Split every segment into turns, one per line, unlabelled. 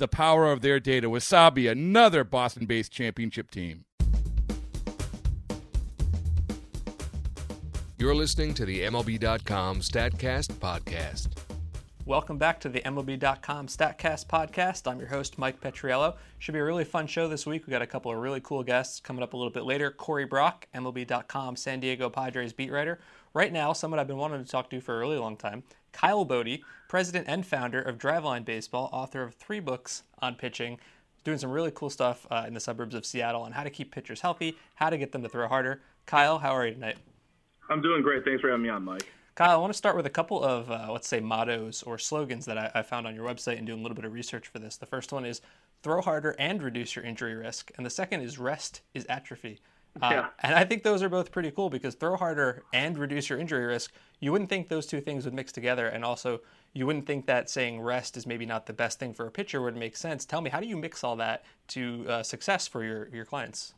the power of their data. Wasabi, another Boston based championship team.
You're listening to the MLB.com StatCast podcast.
Welcome back to the MLB.com StatCast podcast. I'm your host, Mike Petriello. Should be a really fun show this week. We got a couple of really cool guests coming up a little bit later. Corey Brock, MLB.com San Diego Padres beat writer. Right now, someone I've been wanting to talk to for a really long time, Kyle Boddy, president and founder of Driveline Baseball, author of three books on pitching, doing some really cool stuff uh, in the suburbs of Seattle on how to keep pitchers healthy, how to get them to throw harder. Kyle, how are you tonight?
I'm doing great. Thanks for having me on, Mike.
Kyle, I want to start with a couple of, uh, let's say, mottos or slogans that I, I, found on your website and doing a little bit of research for this. The first one is throw harder and reduce your injury risk. And the second is rest is atrophy. Uh, yeah. And I think those are both pretty cool because throw harder and reduce your injury risk. You wouldn't think those two things would mix together. And also, you wouldn't think that saying rest is maybe not the best thing for a pitcher would make sense. Tell me, how do you mix all that to uh, success for your, your clients?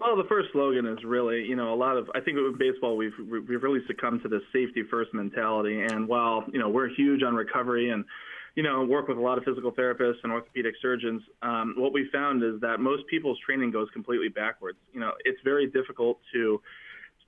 Well, the first slogan is really, you know, a lot of. I think with baseball, we've we've really succumbed to this safety first mentality. And while you know we're huge on recovery and you know work with a lot of physical therapists and orthopedic surgeons, um, what we found is that most people's training goes completely backwards. You know, it's very difficult to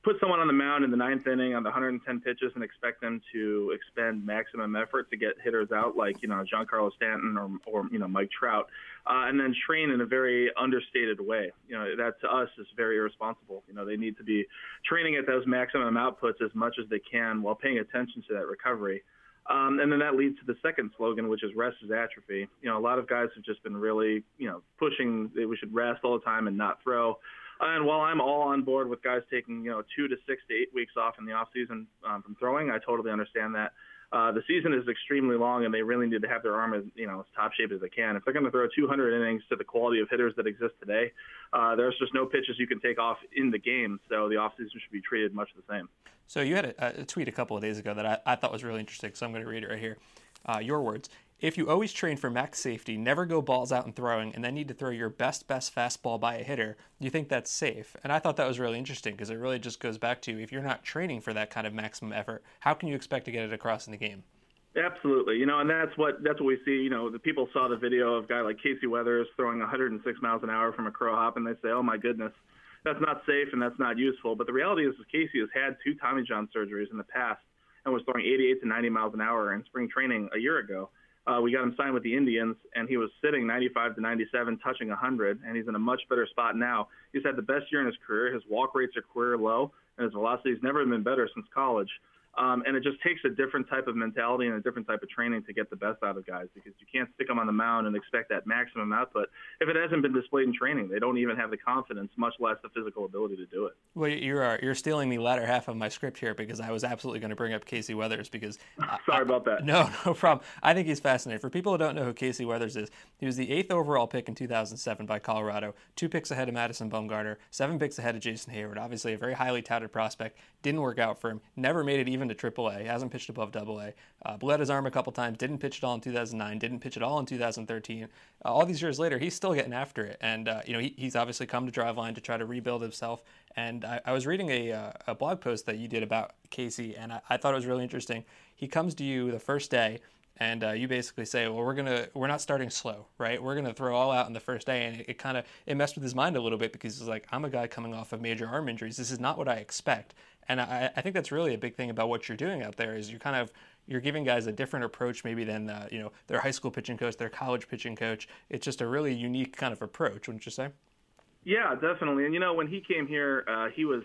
put someone on the mound in the ninth inning on the 110 pitches and expect them to expend maximum effort to get hitters out like you know Giancarlo Stanton or or you know Mike Trout, uh, and then train in a very understated way. You know that to us is very irresponsible. You know they need to be training at those maximum outputs as much as they can while paying attention to that recovery. Um, and then that leads to the second slogan, which is rest is atrophy. You know, a lot of guys have just been really, you know, pushing that we should rest all the time and not throw. And while I'm all on board with guys taking you know two to six to eight weeks off in the off season um, from throwing, I totally understand that. Uh, the season is extremely long, and they really need to have their arm as you know as top shape as they can. If they're going to throw 200 innings to the quality of hitters that exist today, uh, there's just no pitches you can take off in the game. So the offseason should be treated much the same.
So you had a, a tweet a couple of days ago that I, I, thought was really interesting. So I'm going to read it right here. Uh, your words. If you always train for max safety, never go balls out and throwing, and then need to throw your best, best fastball by a hitter, you think that's safe. And I thought that was really interesting because it really just goes back to if you're not training for that kind of maximum effort, how can you expect to get it across in the game?
Absolutely, you know, and that's what that's what we see. You know, the people saw the video of a guy like Casey Weathers throwing 106 miles an hour from a crow hop, and they say, "Oh my goodness, that's not safe and that's not useful." But the reality is, is Casey has had two Tommy John surgeries in the past and was throwing 88 to 90 miles an hour in spring training a year ago. Uh, we got him signed with the Indians, and he was sitting 95 to 97, touching 100, and he's in a much better spot now. He's had the best year in his career. His walk rates are career low, and his velocity's never been better since college. Um, and it just takes a different type of mentality and a different type of training to get the best out of guys because you can't stick them on the mound and expect that maximum output if it hasn't been displayed in training. They don't even have the confidence, much less the physical ability to do it.
Well, you're uh, you're stealing the latter half of my script here because I was absolutely going to bring up Casey Weathers because
sorry I, about that.
No, no problem. I think he's fascinating. For people who don't know who Casey Weathers is, he was the eighth overall pick in 2007 by Colorado, two picks ahead of Madison Bumgarner, seven picks ahead of Jason Heyward. Obviously, a very highly touted prospect. Didn't work out for him. Never made it even to AAA. Hasn't pitched above AA. Uh, bled his arm a couple times. Didn't pitch at all in 2009. Didn't pitch at all in 2013. Uh, all these years later, he's still getting after it. And uh, you know, he, he's obviously come to Driveline to try to rebuild himself. And I, I was reading a, uh, a blog post that you did about Casey, and I, I thought it was really interesting. He comes to you the first day and uh, you basically say, well, we're gonna we're not starting slow, right? We're gonna throw all out in the first day, and it, it kind of it messed with his mind a little bit because he's like, I'm a guy coming off of major arm injuries. This is not what I expect, and I, I think that's really a big thing about what you're doing out there is you're kind of you're giving guys a different approach maybe than uh, you know their high school pitching coach, their college pitching coach. It's just a really unique kind of approach, wouldn't you say?
Yeah, definitely. And you know, when he came here, uh, he was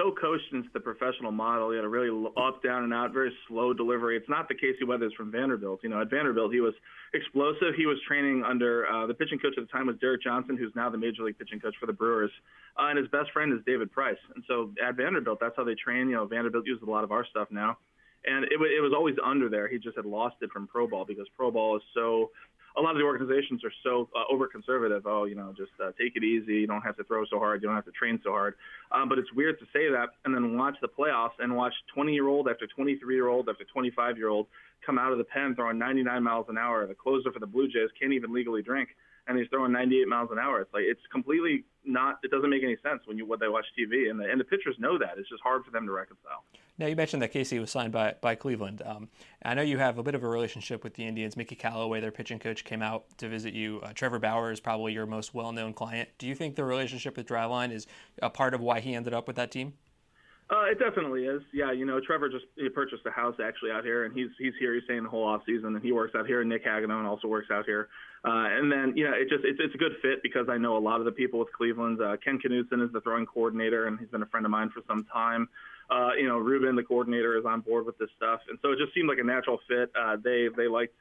so coached into the professional model. He had a really up, down, and out, very slow delivery. It's not the Casey Weathers from Vanderbilt. You know, at Vanderbilt, he was explosive. He was training under uh, the pitching coach at the time was Derek Johnson, who's now the major league pitching coach for the Brewers, uh, and his best friend is David Price. And so at Vanderbilt, that's how they train. You know, Vanderbilt uses a lot of our stuff now. And it, it was always under there. He just had lost it from pro ball because pro ball is so a lot of the organizations are so uh, over conservative. Oh, you know, just uh, take it easy. You don't have to throw so hard. You don't have to train so hard. Um, but it's weird to say that and then watch the playoffs and watch 20 year old after 23 year old after 25 year old come out of the pen throwing 99 miles an hour. The closer for the Blue Jays can't even legally drink, and he's throwing 98 miles an hour. It's like it's completely not. It doesn't make any sense when you what they watch TV, and the and the pitchers know that. It's just hard for them to reconcile.
Now you mentioned that Casey was signed by by Cleveland. Um, I know you have a bit of a relationship with the Indians. Mickey Callaway, their pitching coach, came out to visit you. Uh, Trevor Bauer is probably your most well known client. Do you think the relationship with Driveline is a part of why he ended up with that team?
Uh, it definitely is. Yeah, you know, Trevor just he purchased a house actually out here, and he's he's here. He's staying the whole off season, and he works out here. And Nick Hagadone also works out here. Uh, and then you know, it just it's it's a good fit because I know a lot of the people with Cleveland. Uh, Ken Knutson is the throwing coordinator, and he's been a friend of mine for some time. Uh, you know, Ruben, the coordinator, is on board with this stuff, and so it just seemed like a natural fit. Uh, they they liked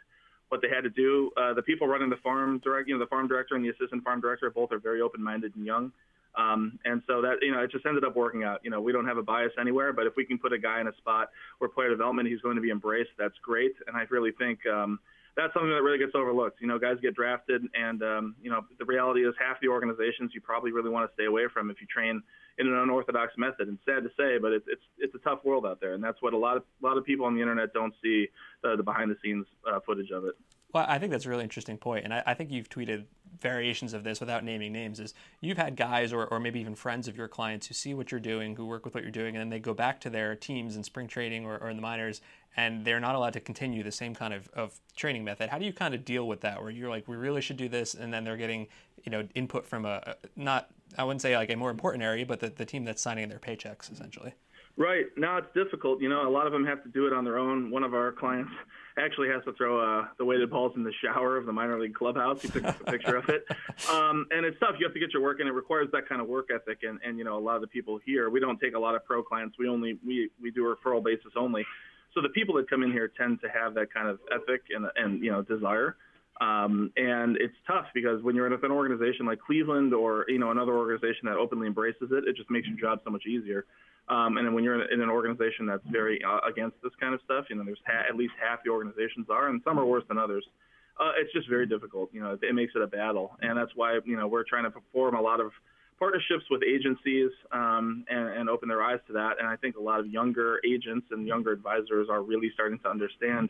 what they had to do. Uh, the people running the farm direct, you know, the farm director and the assistant farm director, both are very open-minded and young. Um, and so that, you know, it just ended up working out. You know, we don't have a bias anywhere, but if we can put a guy in a spot where player development he's going to be embraced, that's great. And I really think um, that's something that really gets overlooked. You know, guys get drafted, and um, you know, the reality is half the organizations you probably really want to stay away from if you train in an unorthodox method. And sad to say, but it's it's it's a tough world out there, and that's what a lot of a lot of people on the internet don't see uh, the behind the scenes uh, footage of it.
Well, I think that's a really interesting point, and I, I, think you've tweeted variations of this without naming names. Is you've had guys or, or maybe even friends of your clients who see what you're doing, who work with what you're doing, and then they go back to their teams in spring training or, or in the minors, and they're not allowed to continue the same kind of, of training method. How do you kind of deal with that, where you're like, we really should do this, and then they're getting you know input from a, not I wouldn't say like a more important area, but the, the team that's signing their paychecks essentially.
Right. Now it's difficult. You know, a lot of them have to do it on their own. One of our clients actually has to throw uh, the weighted balls in the shower of the minor league clubhouse. He took a picture of it. Um, and it's tough. You have to get your work in. It requires that kind of work ethic. And, and, you know, a lot of the people here, we don't take a lot of pro clients. We only, we, we do referral basis only. So the people that come in here tend to have that kind of ethic and, and you know, desire. Um, and it's tough because when you're in an organization like Cleveland or, you know, another organization that openly embraces it, it just makes your job so much easier. Um, and then when you're in, an organization that's very uh, against this kind of stuff, you know, there's ha- at least half the organizations are, and some are worse than others. Uh, it's just very difficult. You know, it, it makes it a battle, and that's why you know we're trying to perform a lot of partnerships with agencies um, and, and open their eyes to that. And I think a lot of younger agents and younger advisors are really starting to understand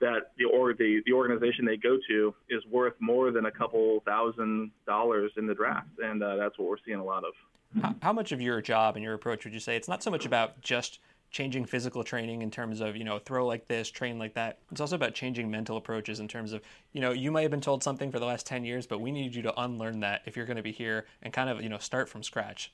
that the or the, the organization they go to is worth more than a couple thousand dollars in the draft, and uh, that's what we're seeing a lot of.
How, much of your job and your approach would you say it's not so much about just changing physical training in terms of you know throw like this train like that. It's also about changing mental approaches in terms of you know you might have been told something for the last 10 years but we need you to unlearn that if you're going to be here and kind of you know start from scratch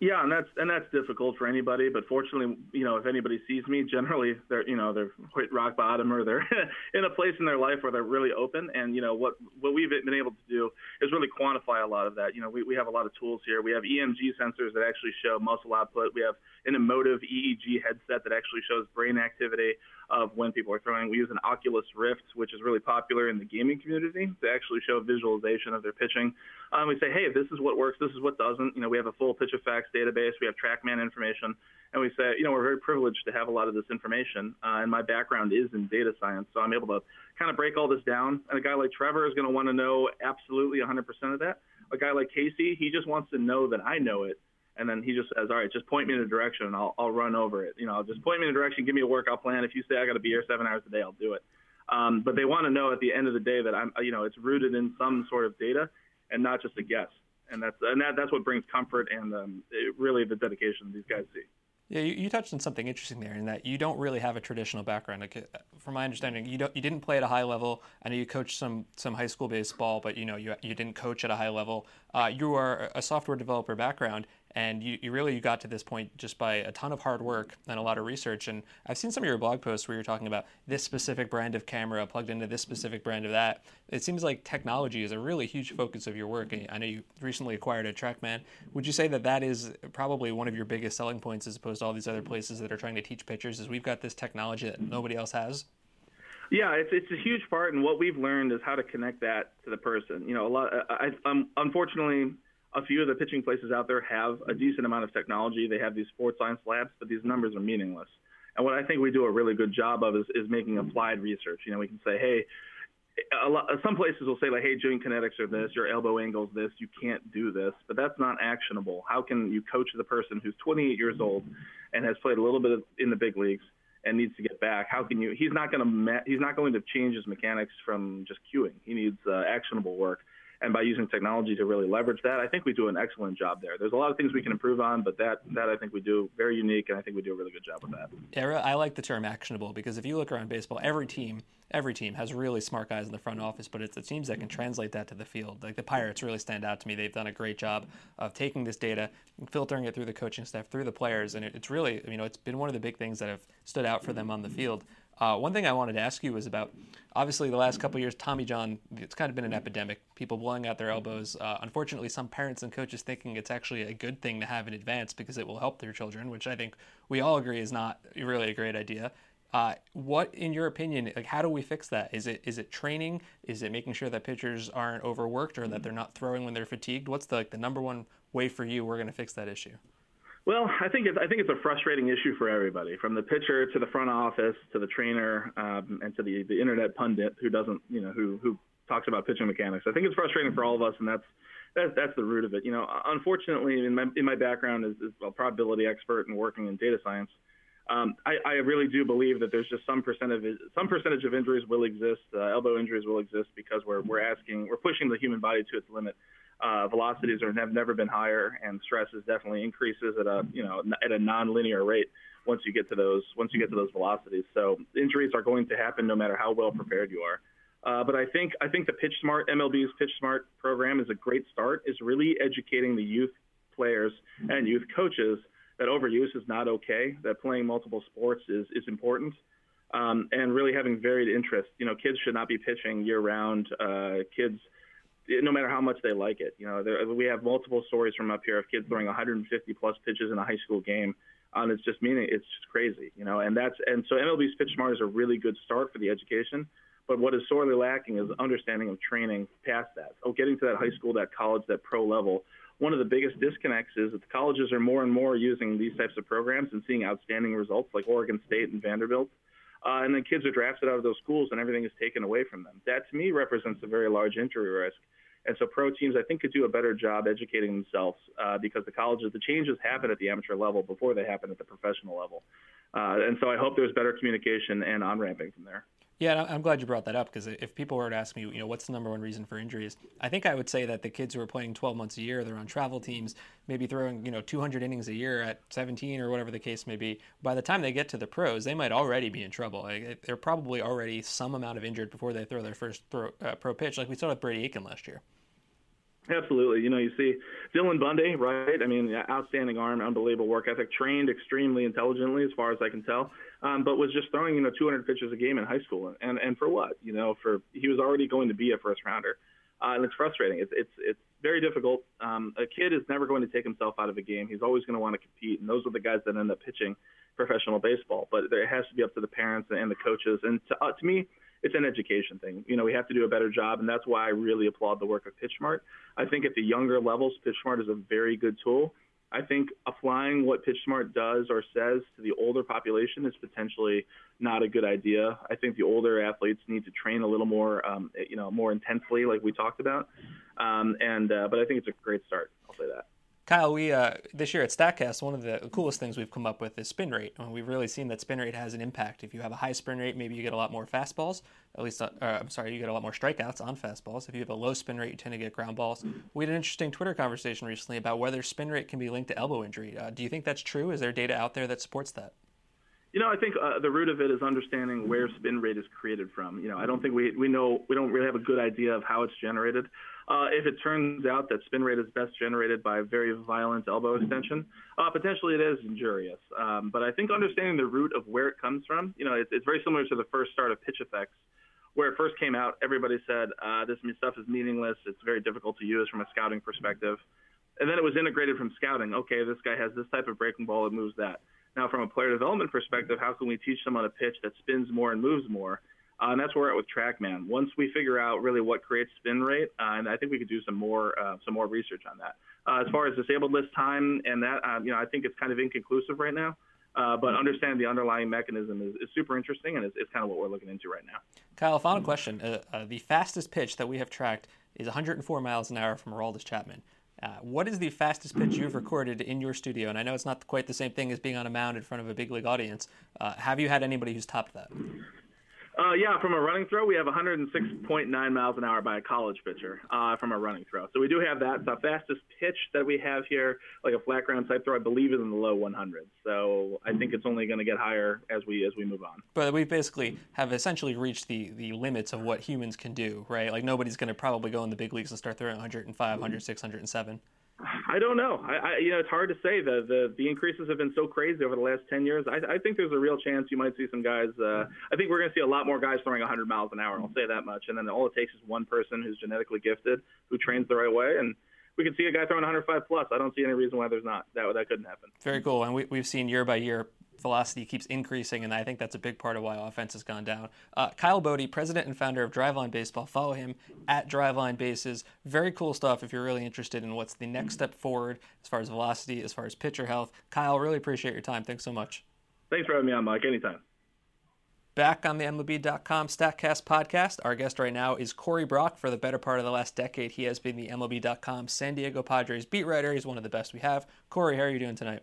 yeah, and that's and that's difficult for anybody. But fortunately, you know, if anybody sees me, generally they're you know they're quite rock bottom or they're in a place in their life where they're really open. And you know what what we've been able to do is really quantify a lot of that. You know, we we have a lot of tools here. We have EMG sensors that actually show muscle output. We have an Emotiv EEG headset that actually shows brain activity of when people are throwing. We use an Oculus Rift, which is really popular in the gaming community, to actually show visualization of their pitching. Um, we say, hey, this is what works, this is what doesn't. You know, we have a full PITCHf/x database, we have TrackMan information, and we say, you know, we're very privileged to have a lot of this information. Uh, and my background is in data science, so I'm able to kind of break all this down. And a guy like Trevor is going to want to know absolutely 100% of that. A guy like Casey, he just wants to know that I know it and then he just says, "All right, just point me in a direction, and I'll I'll run over it. You know, just point me in a direction, give me a workout plan. If you say I got to be here seven hours a day, I'll do it." Um, but they want to know at the end of the day that I'm, you know, it's rooted in some sort of data, and not just a guess. And that's and that, that's what brings comfort and um, it, really the dedication these guys see.
Yeah, you, you, touched on something interesting there in that you don't really have a traditional background. Like, uh, from my understanding, you don't you didn't play at a high level. I know you coached some some high school baseball, but you know you you didn't coach at a high level. Uh, you are a software developer background, and you, you really you got to this point just by a ton of hard work and a lot of research. And I've seen some of your blog posts where you're talking about this specific brand of camera plugged into this specific brand of that. It seems like technology is a really huge focus of your work. I know you recently acquired a TrackMan. Would you say that that is probably one of your biggest selling points as opposed to all these other places that are trying to teach pitchers? Is we've got this technology that nobody else has?
Yeah, it's it's a huge part, and what we've learned is how to connect that to the person. You know, a lot. I, um, unfortunately, a few of the pitching places out there have a decent amount of technology. They have these sports science labs, but these numbers are meaningless. And what I think we do a really good job of is, is making applied research. You know, we can say, hey, lot, some places will say like, hey, joint kinetics are this, your elbow angles this, you can't do this, but that's not actionable. How can you coach the person who's 28 years old and has played a little bit in the big leagues and needs to get back? How can you? He's not going to he's not going to change his mechanics from just cueing. He needs uh, actionable work and by using technology to really leverage that, I think we do an excellent job there. There's a lot of things we can improve on, but that that I think we do very unique, and I think we do a really good job with that.
Yeah, I like the term actionable because if you look around baseball, every team every team has really smart guys in the front office, but it's the teams that can translate that to the field. Like the Pirates really stand out to me. They've done a great job of taking this data, filtering it through the coaching staff, through the players, and it's really you know it's been one of the big things that have stood out for them on the field. Uh, one thing I wanted to ask you was about obviously the last couple years, Tommy John, it's kind of been an epidemic. People blowing out their elbows. Uh, unfortunately, some parents and coaches thinking it's actually a good thing to have in advance because it will help their children, which I think we all agree is not really a great idea. Uh, what, in your opinion, like how do we fix that? Is it is it training? Is it making sure that pitchers aren't overworked or that they're not throwing when they're fatigued? What's the like the number one way for you we're going to fix that issue?
Well, I think it's I think it's a frustrating issue for everybody, from the pitcher to the front office to the trainer um, and to the the internet pundit who doesn't you know who who talks about pitching mechanics. I think it's frustrating for all of us, and that's that's that's the root of it. You know, unfortunately, in my in my background as, a probability expert and working in data science, um, I, I really do believe that there's just some percentage of some percentage of injuries will exist, uh, elbow injuries will exist because we're we're asking we're pushing the human body to its limit uh, velocities are have never been higher, and stress is definitely increases at a you know at a non-linear rate once you get to those once you get to those velocities. So injuries are going to happen no matter how well prepared you are. Uh, but I think I think the Pitch Smart MLB's Pitch Smart program is a great start. Is really educating the youth players and youth coaches that overuse is not okay. That playing multiple sports is is important. Um, and really having varied interests. You know, kids should not be pitching year round. Uh, kids no matter how much they like it. You know, there, we have multiple stories from up here of kids throwing 150 plus pitches in a high school game. And it's just meaning it's just crazy, you know. And that's and so MLB's Pitch Smart is a really good start for the education. But what is sorely lacking is understanding of training past that. Oh, getting to that high school, that college, that pro level. One of the biggest disconnects is that the colleges are more and more using these types of programs and seeing outstanding results like Oregon State and Vanderbilt. Uh, and then kids are drafted out of those schools and everything is taken away from them. That to me represents a very large injury risk. And so pro teams, I think, could do a better job educating themselves uh, because the colleges, the changes happen at the amateur level before they happen at the professional level. Uh, and so I hope there's better communication and on ramping from there.
Yeah, I'm glad you brought that up because if people were to ask me, you know, what's the number one reason for injuries, I think I would say that the kids who are playing 12 months a year, they're on travel teams, maybe throwing, you know, 200 innings a year at 17 or whatever the case may be. By the time they get to the pros, they might already be in trouble. Like, they're probably already some amount of injured before they throw their first throw, uh, pro pitch, like we saw with Brady Aiken last year.
Absolutely. You know, you see Dylan Bundy, right? I mean, outstanding arm, unbelievable work ethic, trained extremely intelligently, as far as I can tell, um, but was just throwing, you know, 200 pitches a game in high school. And, and for what? You know, for he was already going to be a first rounder. Uh, and it's frustrating. It's, it's, it's very difficult. Um, a kid is never going to take himself out of a game. He's always going to want to compete. And those are the guys that end up pitching professional baseball. But it has to be up to the parents and the coaches. And to, uh, to me, it's an education thing. You know, we have to do a better job, and that's why I really applaud the work of PitchSmart. I think at the younger levels, PitchSmart is a very good tool. I think applying what PitchSmart does or says to the older population is potentially not a good idea. I think the older athletes need to train a little more, um, you know, more intensely, like we talked about. Um, and uh, but I think it's a great start. I'll say that.
Kyle, we uh, this year at Statcast, one of the coolest things we've come up with is spin rate. And we've really seen that spin rate has an impact. If you have a high spin rate, maybe you get a lot more fastballs. At least, uh, I'm sorry, you get a lot more strikeouts on fastballs. If you have a low spin rate, you tend to get ground balls. We had an interesting Twitter conversation recently about whether spin rate can be linked to elbow injury. Uh, do you think that's true? Is there data out there that supports that?
You know, I think uh, the root of it is understanding where spin rate is created from. You know, I don't think we we know we don't really have a good idea of how it's generated. Uh, if it turns out that spin rate is best generated by very violent elbow extension, uh, potentially it is injurious. Um, but I think understanding the root of where it comes from, you know, it's, it's very similar to the first start of PITCHf/x, where it first came out. Everybody said uh, this stuff is meaningless. It's very difficult to use from a scouting perspective. And then it was integrated from scouting. Okay, this guy has this type of breaking ball. It moves that. Now, from a player development perspective, how can we teach someone a pitch that spins more and moves more? Uh, and that's where we're at with TrackMan. Once we figure out really what creates spin rate, uh, and I think we could do some more uh, some more research on that. Uh, as far as disabled list time and that, uh, you know, I think it's kind of inconclusive right now. Uh, but understanding the underlying mechanism is, is super interesting, and it's, it's, kind of what we're looking into right now.
Kyle, final question: the fastest pitch that we have tracked is 104 miles an hour from Aroldis Chapman. What is the fastest pitch you've recorded in your studio? And I know it's not quite the same thing as being on a mound in front of a big league audience. Have you had anybody who's topped that?
Uh, yeah, from a running throw, we have 106.9 miles an hour by a college pitcher uh, from a running throw. So we do have that. The fastest pitch that we have here, like a flat ground type throw, I believe is in the low 100s. So I think it's only going to get higher as we as we move on.
But we basically have essentially reached the the limits of what humans can do, right? Like nobody's going to probably go in the big leagues and start throwing 105, 106, 107.
I don't know. I, I, you know, it's hard to say. The, the the increases have been so crazy over the last ten years. I, I think there's a real chance you might see some guys. Uh, I think we're going to see a lot more guys throwing 100 miles an hour. I'll say that much. And then all it takes is one person who's genetically gifted, who trains the right way, and we can see a guy throwing 105 plus. I don't see any reason why there's not. That that couldn't happen.
Very cool. And we, we've seen year by year velocity keeps increasing, and I think that's a big part of why offense has gone down. Uh, Kyle Boddy, president and founder of Driveline Baseball, follow him at Driveline Bases. Very cool stuff if you're really interested in what's the next step forward as far as velocity, as far as pitcher health. Kyle, really appreciate your time. Thanks so much.
Thanks for having me on, Mike. Anytime.
Back on the MLB.com StatCast podcast, our guest right now is Corey Brock. For the better part of the last decade, he has been the MLB.com San Diego Padres beat writer. He's one of the best we have. Corey, how are you doing tonight?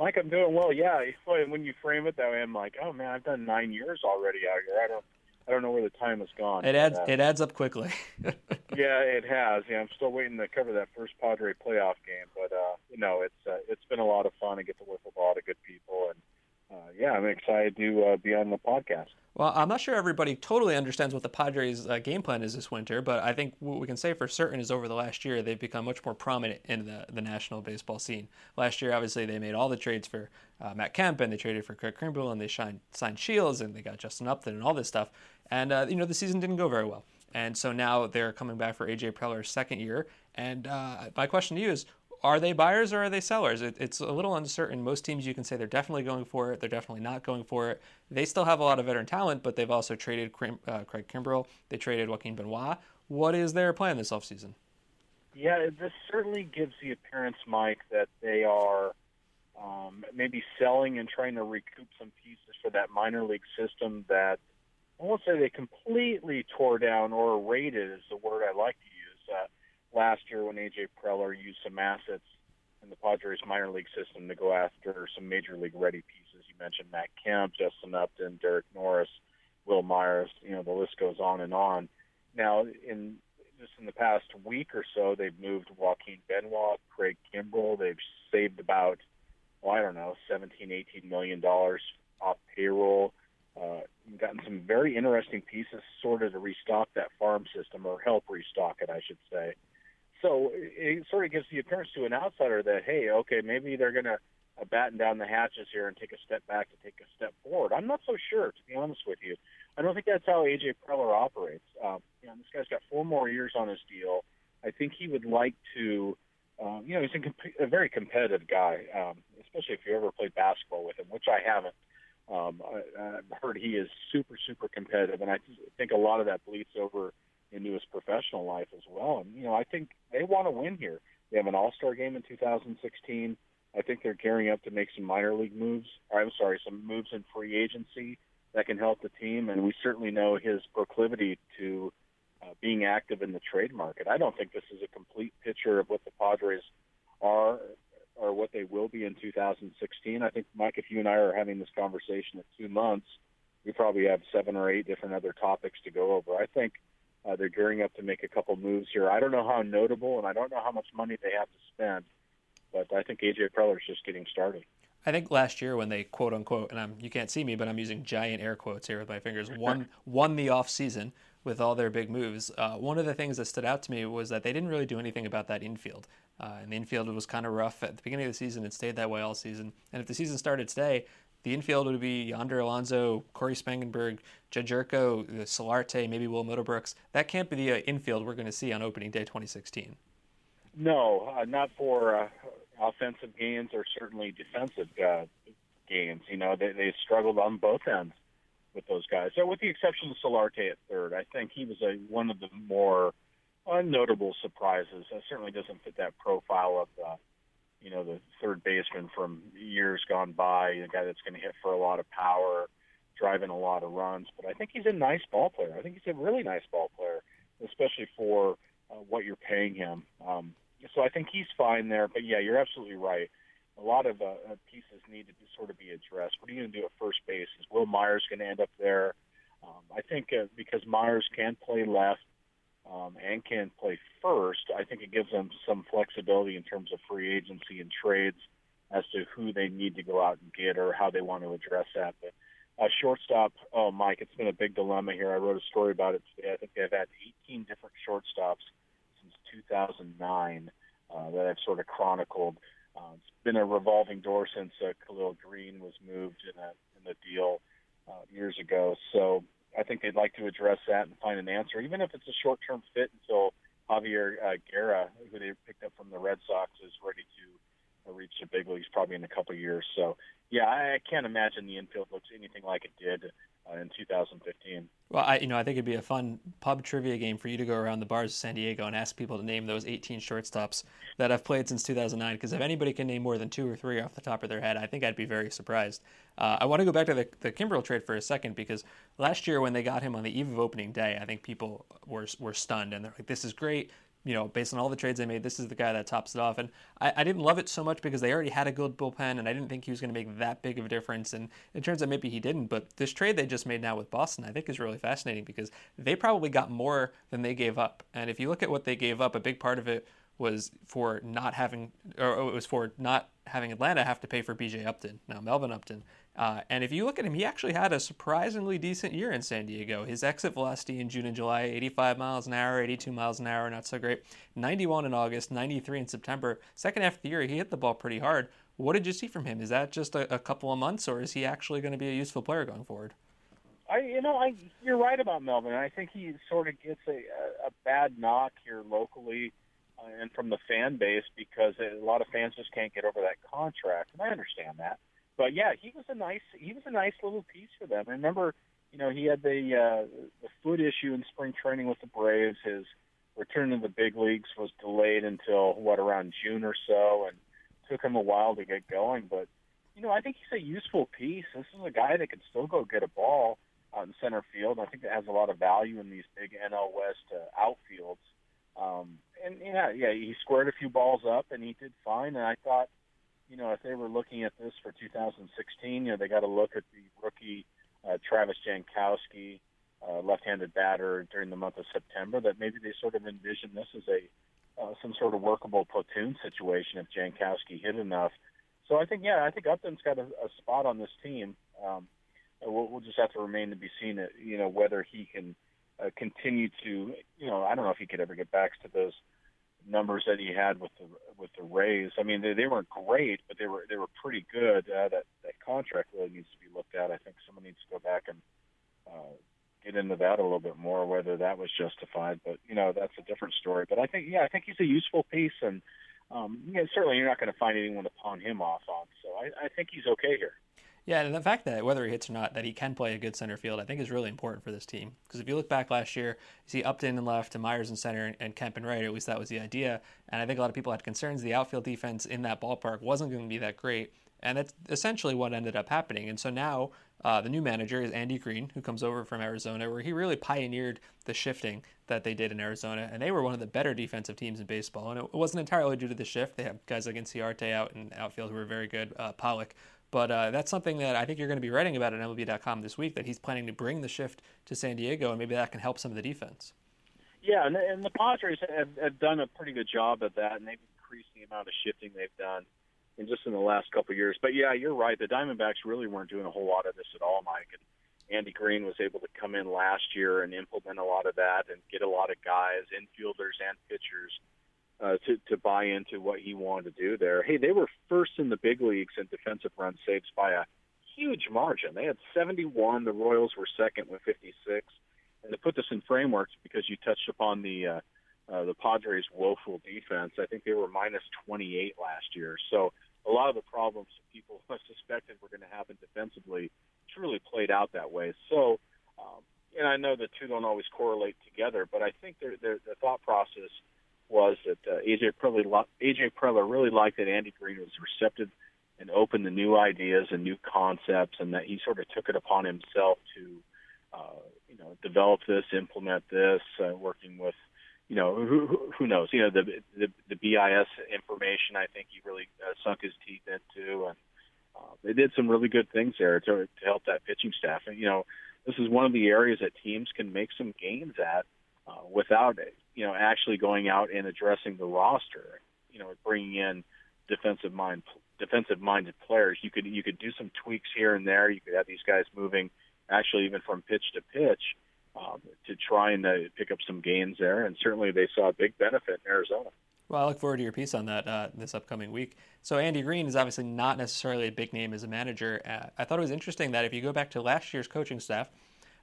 Mike, I'm doing well. Yeah, when you frame it that way, I'm like, oh man, I've done nine years already out here. I don't, I don't know where the time has gone.
It adds, uh, it adds up quickly.
yeah, it has. Yeah, I'm still waiting to cover that first Padre playoff game, but uh, you know, it's uh, it's been a lot of fun to get to work with a lot of good people, and uh, yeah, I'm excited to uh, be on the podcast.
Well, I'm not sure everybody totally understands what the Padres' uh, game plan is this winter, but I think what we can say for certain is over the last year, they've become much more prominent in the, the national baseball scene. Last year, obviously, they made all the trades for uh, Matt Kemp, and they traded for Craig Kimbrel, and they signed, signed Shields, and they got Justin Upton, and all this stuff. And, uh, you know, the season didn't go very well. And so now they're coming back for A.J. Preller's second year. And uh, my question to you is are they buyers or are they sellers? It, it's a little uncertain. Most teams you can say they're definitely going for it. They're definitely not going for it. They still have a lot of veteran talent, but they've also traded uh, Craig Kimbrel. They traded Joaquin Benoit. What is their plan this offseason?
Yeah, this certainly gives the appearance, Mike, that they are um, maybe selling and trying to recoup some pieces for that minor league system that I won't say they completely tore down or raided is the word I like to use. Uh, last year when AJ Preller used some assets in the Padres minor league system to go after some major league ready pieces. You mentioned Matt Kemp, Justin Upton, Derek Norris, Wil Myers. You know the list goes on and on. Now, in just in the past week or so, they've moved Joaquin Benoit, Craig Kimbrel. They've saved about, well, I don't know, 17, 18 million dollars off payroll. Uh, gotten some very interesting pieces, sort of to restock that farm system or help restock it, I should say so it sort of gives the appearance to an outsider that hey, okay, maybe they're going to uh, batten down the hatches here and take a step back to take a step forward. I'm not so sure, to be honest with you. I don't think that's how AJ Preller operates. Um, you know, this guy's got four more years on his deal. I think he would like to. Um, you know, he's a, comp- a very competitive guy, um, especially if you ever played basketball with him, which I haven't. Um, I, I've heard he is super, super competitive, and I think a lot of that bleeds over into his professional life as well. And you know, I think they want to win here. They have an All Star game in 2016. I think they're gearing up to make some minor league moves. Or, I'm sorry, some moves in free agency that can help the team. And we certainly know his proclivity to uh, being active in the trade market. I don't think this is a complete picture of what the Padres are or what they will be in 2016. I think, Mike, if you and I are having this conversation in two months, we probably have seven or eight different other topics to go over. I think uh, they're gearing up to make a couple moves here. I don't know how notable, and I don't know how much money they have to spend, but I think AJ Preller is just getting started.
I think last year when they quote unquote, and I'm you can't see me, but I'm using giant air quotes here with my fingers, won won the off season with all their big moves. Uh, one of the things that stood out to me was that they didn't really do anything about that infield. Uh, and the infield was kind of rough at the beginning of the season. It stayed that way all season. And if the season started today, the infield would be Yonder Alonso, Cory Spangenberg, Jedd Gyorko, Solarte, maybe Will Middlebrooks. That can't be the uh, infield we're going to see on opening day 2016.
No, uh, not for uh, offensive gains or certainly defensive uh, gains. You know, they, they struggled on both ends with those guys. So, with the exception of Solarte at third, I think he was a, one of the more uh, notable surprises. That certainly doesn't fit that profile of the, you know, the third baseman from years gone by, the guy that's going to hit for a lot of power, driving a lot of runs. But I think he's a nice ball player. I think he's a really nice ball player, especially for uh, what you're paying him. Um, so I think he's fine there. But yeah, you're absolutely right. A lot of uh, uh pieces need to sort of be addressed. What are you going to do at first base? Is Wil Myers going to end up there? Um, I think uh, because Myers can play left um, and can play first, I think it gives them some flexibility in terms of free agency and trades as to who they need to go out and get or how they want to address that. But uh, shortstop, oh, Mike, it's been a big dilemma here. I wrote a story about it today. I think they've had 18 different shortstops since 2009 uh, that I've sort of chronicled. Uh, it's been a revolving door since uh, Khalil Greene was moved in, a, in the deal uh, years ago. So I think they'd like to address that and find an answer, even if it's a short-term fit until Javier uh, Guerra, who they picked up from the Red Sox, is ready to uh, reach the big leagues probably in a couple of years. So, yeah, I, I can't imagine the infield looks anything like it did in 2015.
Well, I you know I think it'd be a fun pub trivia game for you to go around the bars of San Diego and ask people to name those 18 shortstops that have played since 2009. Because if anybody can name more than two or three off the top of their head, I think I'd be very surprised. Uh, I want to go back to the, the Kimbrel trade for a second because last year when they got him on the eve of opening day, I think people were were stunned and they're like, "This is great you know, based on all the trades they made, this is the guy that tops it off. And I, I, didn't love it so much because they already had a good bullpen, and I didn't think he was going to make that big of a difference. And it turns out maybe he didn't. But this trade they just made now with Boston, I think, is really fascinating because they probably got more than they gave up. And if you look at what they gave up, a big part of it was for not having, or it was for not having Atlanta have to pay for BJ Upton. Now Melvin Upton uh, and if you look at him, he actually had a surprisingly decent year in San Diego. His exit velocity in June and July 85 miles an hour, 82 miles an hour, not so great. 91 in August, 93 in September. Second half of the year, he hit the ball pretty hard. What did you see from him? Is that just a, a couple of months, or is he actually going to be a useful player going forward?
I, you know, I you're right about Melvin. I think he sort of gets a, a bad knock here locally uh, and from the fan base because a lot of fans just can't get over that contract, and I understand that but yeah, he was a nice he was a nice little piece for them. I remember, you know, he had the uh, the foot issue in spring training with the Braves. His return to the big leagues was delayed until what around June or so, and took him a while to get going. But you know, I think he's a useful piece. This is a guy that can still go get a ball out in center field. I think that has a lot of value in these big NL West uh, outfields. Um, and yeah, yeah, he squared a few balls up and he did fine. And I thought you know, if they were looking at this for 2016, you know, they got to look at the rookie uh, Travis Jankowski, uh, left-handed batter during the month of September. That maybe they sort of envision this as a uh, some sort of workable platoon situation if Jankowski hit enough. So I think, yeah, I think Upton's got a, a spot on this team. Um, we'll, we'll just have to remain to be seen, uh, you know, whether he can uh, continue to, you know, I don't know if he could ever get back to those numbers that he had with the with the Rays. I mean, they, they weren't great, but they were they were pretty good. Uh, that that contract really needs to be looked at. I think someone needs to go back and uh, get into that a little bit more, whether that was justified. But you know, that's a different story. But I think yeah, I think he's a useful piece, and um, yeah, certainly you're not going to find anyone to pawn him off on. So I, I think he's okay here.
Yeah, and the fact that whether he hits or not, that he can play a good center field, I think is really important for this team. Because if you look back last year, you see Upton in left and Myers in center and Kemp in right. At least that was the idea. And I think a lot of people had concerns the outfield defense in that ballpark wasn't going to be that great. And that's essentially what ended up happening. And so now uh, the new manager is Andy Green, who comes over from Arizona, where he really pioneered the shifting that they did in Arizona. And they were one of the better defensive teams in baseball. And it wasn't entirely due to the shift. They have guys like Inciarte out in outfield who were very good, uh, Pollock. But uh, that's something that I think you're going to be writing about at MLB.com this week. That he's planning to bring the shift to San Diego, and maybe that can help some of the defense.
Yeah, and, and the Padres have, have done a pretty good job of that, and they've increased the amount of shifting they've done. in just in the last couple of years. But yeah, you're right. The Diamondbacks really weren't doing a whole lot of this at all, Mike. And Andy Green was able to come in last year and implement a lot of that and get a lot of guys, infielders and pitchers, uh, to to buy into what he wanted to do there. Hey, they were first in the big leagues in defensive run saves by a huge margin. They had 71. The Royals were second with 56. And to put this in frameworks, because you touched upon the uh, uh, the Padres' woeful defense, I think they were minus 28 last year. So a lot of the problems people suspected were going to happen defensively truly played out that way. So, um, and I know the two don't always correlate together, but I think they're, the thought process was that uh, AJ Preller AJ Preller really liked that Andy Green was receptive and open to new ideas and new concepts, and that he sort of took it upon himself to, uh, you know, develop this, implement this, uh, working with you know, who, who knows? You know, the, the the BIS information. I think he really uh, sunk his teeth into, and uh, they did some really good things there to, to help that pitching staff. And you know, this is one of the areas that teams can make some gains at uh, without it, you know, actually going out and addressing the roster. You know, bringing in defensive mind defensive minded players. You could you could do some tweaks here and there. You could have these guys moving actually even from pitch to pitch um, to try and uh, pick up some gains there. And certainly they saw a big benefit in Arizona.
Well, I look forward to your piece on that uh, this upcoming week. So, Andy Green is obviously not necessarily a big name as a manager. Uh, I thought it was interesting that if you go back to last year's coaching staff,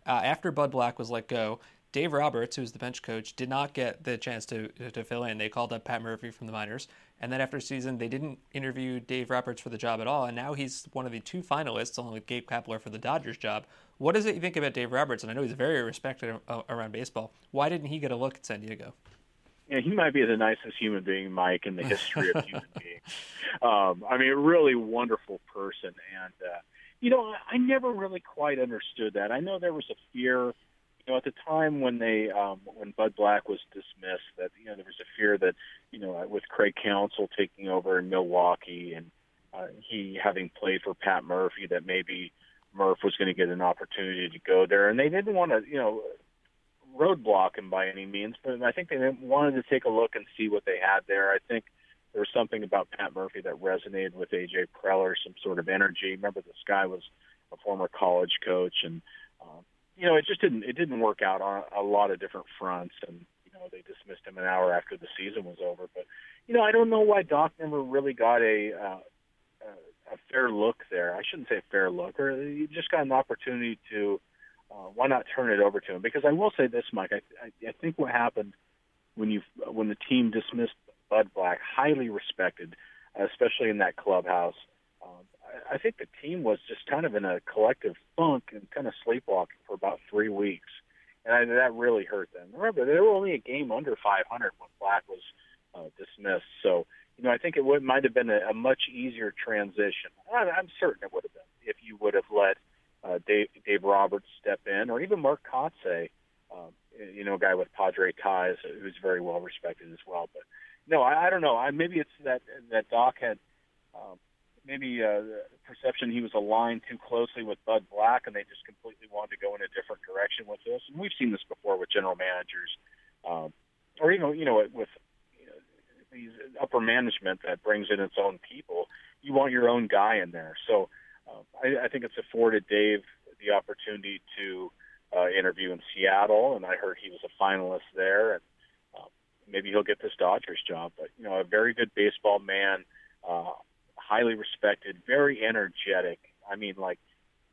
uh, after Bud Black was let go, Dave Roberts, who's the bench coach, did not get the chance to to fill in. They called up Pat Murphy from the minors, and then after season, they didn't interview Dave Roberts for the job at all. And now he's one of the two finalists, along with Gabe Kapler, for the Dodgers job. What is it you think about Dave Roberts? And I know he's very respected around baseball. Why didn't he get a look at San Diego?
Yeah, he might be the nicest human being, Mike, in the history of human beings. Um, I mean, a really wonderful person, and uh, you know, I never really quite understood that. I know there was a fear know, at the time when they um, when Bud Black was dismissed, that you know there was a fear that you know with Craig Counsell taking over in Milwaukee and uh, he having played for Pat Murphy, that maybe Murph was going to get an opportunity to go there, and they didn't want to you know roadblock him by any means, but I think they wanted to take a look and see what they had there. I think there was something about Pat Murphy that resonated with AJ Preller, some sort of energy. Remember, this guy was a former college coach, and uh, you know, it just didn't it didn't work out on a lot of different fronts, and you know they dismissed him an hour after the season was over. But you know, I don't know why Doc never really got a uh, a fair look there. I shouldn't say a fair look, or you just got an opportunity to. Uh, why not turn it over to him? Because I will say this, Mike. I, I, I think what happened when you when the team dismissed Bud Black, highly respected, especially in that clubhouse. Um, I think the team was just kind of in a collective funk and kind of sleepwalking for about three weeks, and I, that really hurt them. Remember, they were only a game under 500 when Black was uh, dismissed, so you know I think it would might have been a, a much easier transition. I, I'm certain it would have been if you would have let uh, Dave, Dave Roberts step in, or even Mark Kotsay, um, you know, a guy with Padre ties who's very well respected as well. But no, I, I don't know. I, maybe it's that that Doc had. Um, maybe uh, perception he was aligned too closely with Bud Black, and they just completely wanted to go in a different direction with this. And we've seen this before with general managers, um, or even you know with you know, these upper management that brings in its own people. You want your own guy in there. So uh, I, I think it's afforded Dave the opportunity to uh, interview in Seattle, and I heard he was a finalist there, and uh, maybe he'll get this Dodgers job. But you know, a very good baseball man. Uh, highly respected, very energetic. I mean, like,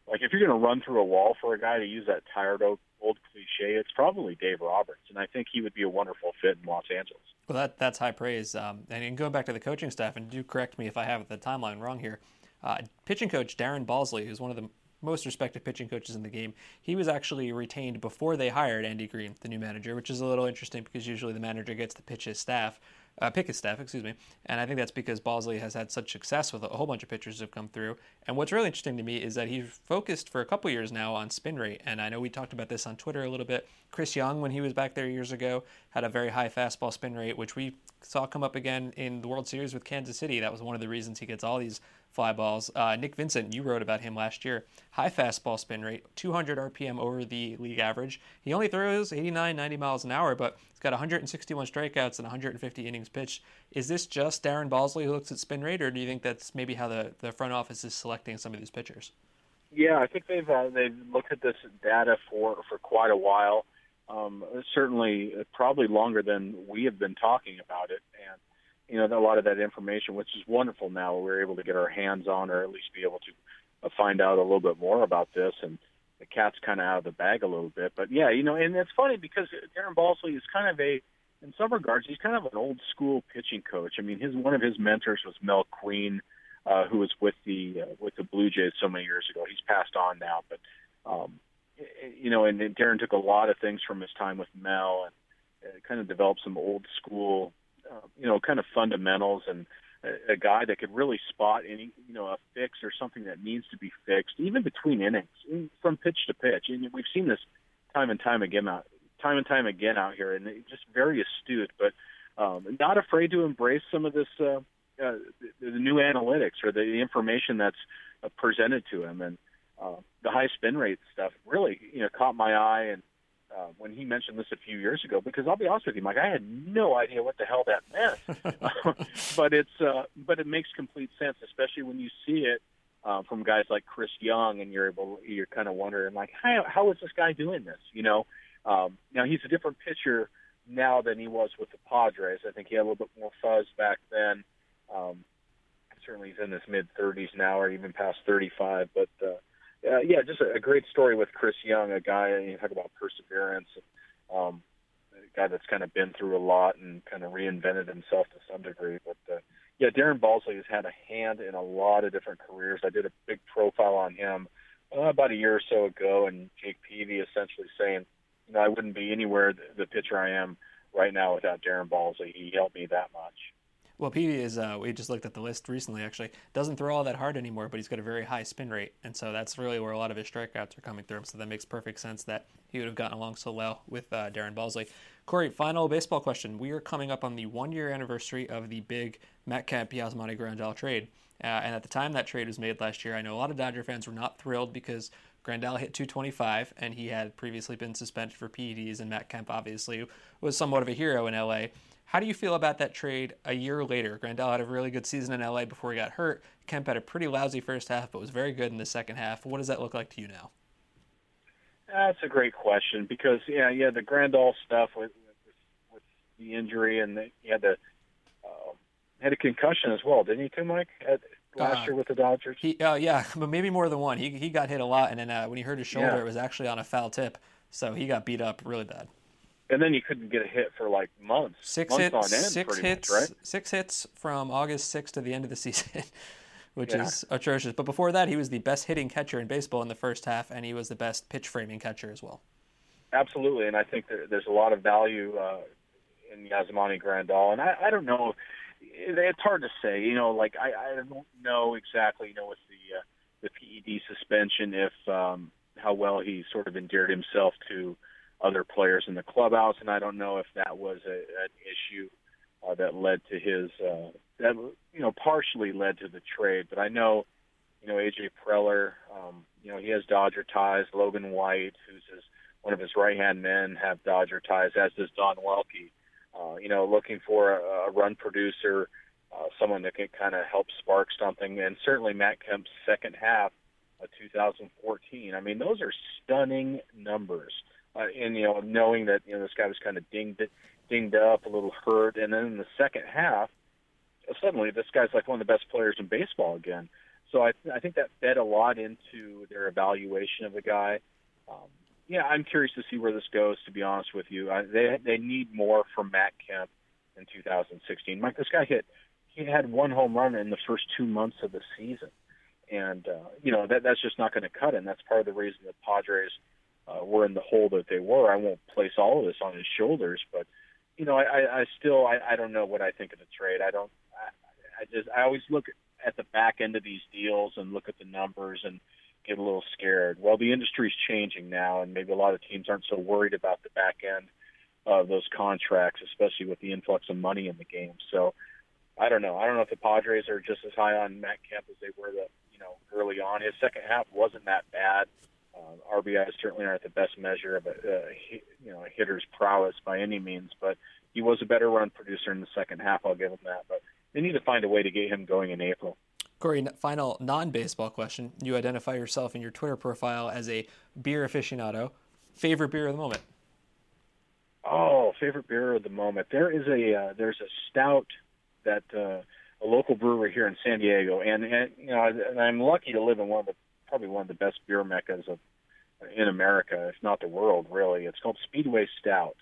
like if you're going to run through a wall for a guy to use that tired old, old cliche, it's probably Dave Roberts, and I think he would be a wonderful fit in Los Angeles.
Well, that that's high praise. Um, and going back to the coaching staff, and do correct me if I have the timeline wrong here. Uh, pitching coach Darren Balsley, who's one of the most respected pitching coaches in the game. He was actually retained before they hired Andy Green, the new manager, which is a little interesting because usually the manager gets to pitch his staff uh, Pickett's staff, excuse me. And I think that's because Balsley has had such success with a whole bunch of pitchers have come through. And what's really interesting to me is that he's focused for a couple years now on spin rate. And I know we talked about this on Twitter a little bit. Chris Young, when he was back there years ago, had a very high fastball spin rate, which we saw come up again in the World Series with Kansas City. That was one of the reasons he gets all these fly balls. Uh, Nick Vincent, you wrote about him last year. High fastball spin rate, 200 RPM over the league average. He only throws 89, 90 miles an hour, but he's got 161 strikeouts and 150 innings pitched. Is this just Darren Balsley who looks at spin rate, or do you think that's maybe how the, the front office is selecting some of these pitchers?
Yeah, I think they've uh, they've looked at this data for for quite a while. Um, certainly, probably longer than we have been talking about it, you know, a lot of that information, which is wonderful now. We're able to get our hands on, or at least be able to uh, find out a little bit more about this. And the cat's kind of out of the bag a little bit. But yeah, you know, and it's funny because Darren Balsley is kind of a, in some regards, he's kind of an old school pitching coach. I mean, his one of his mentors was Mel Queen, uh, who was with the uh, with the Blue Jays so many years ago. He's passed on now, but um, you know, and, and Darren took a lot of things from his time with Mel and uh, kind of developed some old school uh, you know, kind of fundamentals and a, a guy that could really spot any, you know, a fix or something that needs to be fixed, even between innings, from pitch to pitch. And we've seen this time and time again out, time and time again out here, and just very astute, but um, not afraid to embrace some of this, uh, uh, the, the new analytics or the, the information that's uh, presented to him, and uh, the high spin rate stuff really, you know, caught my eye and uh, when he mentioned this a few years ago because I'll be honest with you, Mike, I had no idea what the hell that meant. but it's uh, but it makes complete sense, especially when you see it uh, from guys like Chris Young, and you're able you're kind of wondering like how how is this guy doing this? You know, um, now he's a different pitcher now than he was with the Padres. I think he had a little bit more fuzz back then. Um, certainly, he's in his mid 30s now, or even past 35, but. Uh, uh, yeah, just a, a great story with Chris Young, a guy you talk about perseverance, um, a guy that's kind of been through a lot and kind of reinvented himself to some degree. But uh, yeah, Darren Balsley has had a hand in a lot of different careers. I did a big profile on him uh, about a year or so ago, and Jake Peavy essentially saying, you know, I wouldn't be anywhere the, the pitcher I am right now without Darren Balsley. He helped me that much.
Well, Peavy is, uh, we just looked at the list recently actually, doesn't throw all that hard anymore, but he's got a very high spin rate. And so that's really where a lot of his strikeouts are coming through. So that makes perfect sense that he would have gotten along so well with uh, Darren Balsley. Corey, final baseball question. We are coming up on the one year anniversary of the big Kemp Yasmani Grandal trade. Uh, and at the time that trade was made last year, I know a lot of Dodger fans were not thrilled because Grandal hit 225 and he had previously been suspended for PEDs, and Matt Kemp obviously was somewhat of a hero in LA. How do you feel about that trade a year later? Grandal had a really good season in LA before he got hurt. Kemp had a pretty lousy first half, but was very good in the second half. What does that look like to you now?
That's a great question because yeah, yeah, the Grandal stuff with with, with the injury and the, he had the uh, had a concussion as well, didn't he, too, Mike? At, last uh, year with the Dodgers.
He, uh, yeah, but maybe more than one. He he got hit a lot, and then uh, when he hurt his shoulder, yeah. it was actually on a foul tip, so he got beat up really bad
and then you couldn't get a hit for like months.
Six
months
hits,
on end,
six hits,
much, right?
six hits from August 6th to the end of the season, which yeah. is atrocious. But before that, he was the best hitting catcher in baseball in the first half, and he was the best pitch framing catcher as well.
Absolutely, and I think there, there's a lot of value uh, in Yasmani Grandal, and I, I don't know. It's hard to say, you know. Like I, I don't know exactly, you know, with the uh, the PED suspension, if um, how well he sort of endeared himself to other players in the clubhouse, and I don't know if that was a, an issue uh, that led to his uh, that you know partially led to the trade. But I know you know AJ Preller, um, you know he has Dodger ties. Logan White, who's his one of his right hand men, have Dodger ties, as does Don Welke. Uh, you know, looking for a, a run producer, uh, someone that can kind of help spark something, and certainly Matt Kemp's second half of 2014. I mean, those are stunning numbers uh, and you know knowing that you know this guy was kind of dinged dinged up, a little hurt, and then in the second half, suddenly this guy's like one of the best players in baseball again. So I I think that fed a lot into their evaluation of the guy. Um, yeah, I'm curious to see where this goes. To be honest with you, I, they they need more from Matt Kemp in 2016. Mike, this guy hit he had one home run in the first two months of the season, and uh, you know that that's just not going to cut him. That's part of the reason the Padres uh, were in the hole that they were. I won't place all of this on his shoulders, but you know, I, I, still I, I don't know what I think of the trade. I don't. I, I just I always look at the back end of these deals and look at the numbers and get a little scared. Well, the industry's changing now, and maybe a lot of teams aren't so worried about the back end of those contracts, especially with the influx of money in the game. So, I don't know. I don't know if the Padres are just as high on Matt Kemp as they were the you know early on. His second half wasn't that bad. Uh, RBIs certainly aren't the best measure of a uh, you know a hitter's prowess by any means, but he was a better run producer in the second half. I'll give him that. But they need to find a way to get him going in April.
Corey, final non-baseball question. You identify yourself in your Twitter profile as a beer aficionado. Favorite beer of the moment?
Oh, favorite beer of the moment. There is a uh, there's a stout that uh, a local brewery here in San Diego, and, and you know, and I'm lucky to live in one of the probably one of the best beer meccas of in America, if not the world, really. It's called Speedway Stout,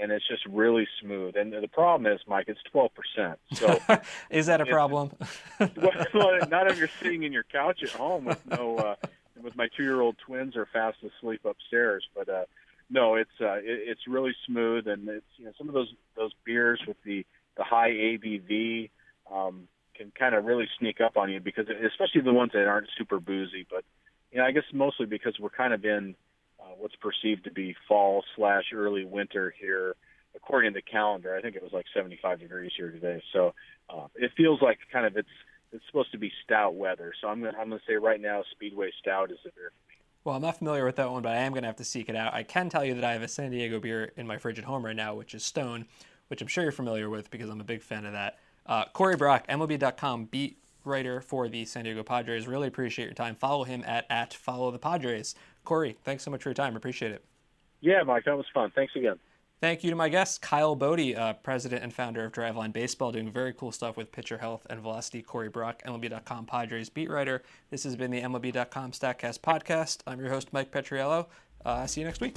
and it's just really smooth. And the problem is, Mike, it's 12 percent. So
is that a problem?
well, not if you're sitting in your couch at home with no uh, with my two year old twins are fast asleep upstairs, but. uh no, it's uh, it, it's really smooth, and it's you know some of those those beers with the the high ABV um, can kind of really sneak up on you because especially the ones that aren't super boozy. But you know, I guess mostly because we're kind of in uh, what's perceived to be fall slash early winter here, according to the calendar. I think it was like 75 degrees here today, so uh, it feels like kind of it's it's supposed to be stout weather. So I'm gonna I'm gonna say right now, Speedway Stout is the beer for me.
well, I'm not familiar with that one, but I am to have to seek it out. I can tell you that I have a San Diego beer in my fridge at home right now, which is Stone, which I'm sure you're familiar with because I'm a big fan of that. Uh, Corey Brock, MLB.com beat writer for the San Diego Padres. Really appreciate your time. Follow him at, at Follow the Padres. Corey, thanks so much for your time. Appreciate it.
Yeah, Mike, that was fun. Thanks again.
Thank you to my guest, Kyle Boddy, uh, president and founder of Driveline Baseball, doing very cool stuff with pitcher health and velocity. Corey Brock, MLB.com Padres beat writer. This has been the MLB.com StatCast podcast. I'm your host, Mike Petriello. Uh, see you next week.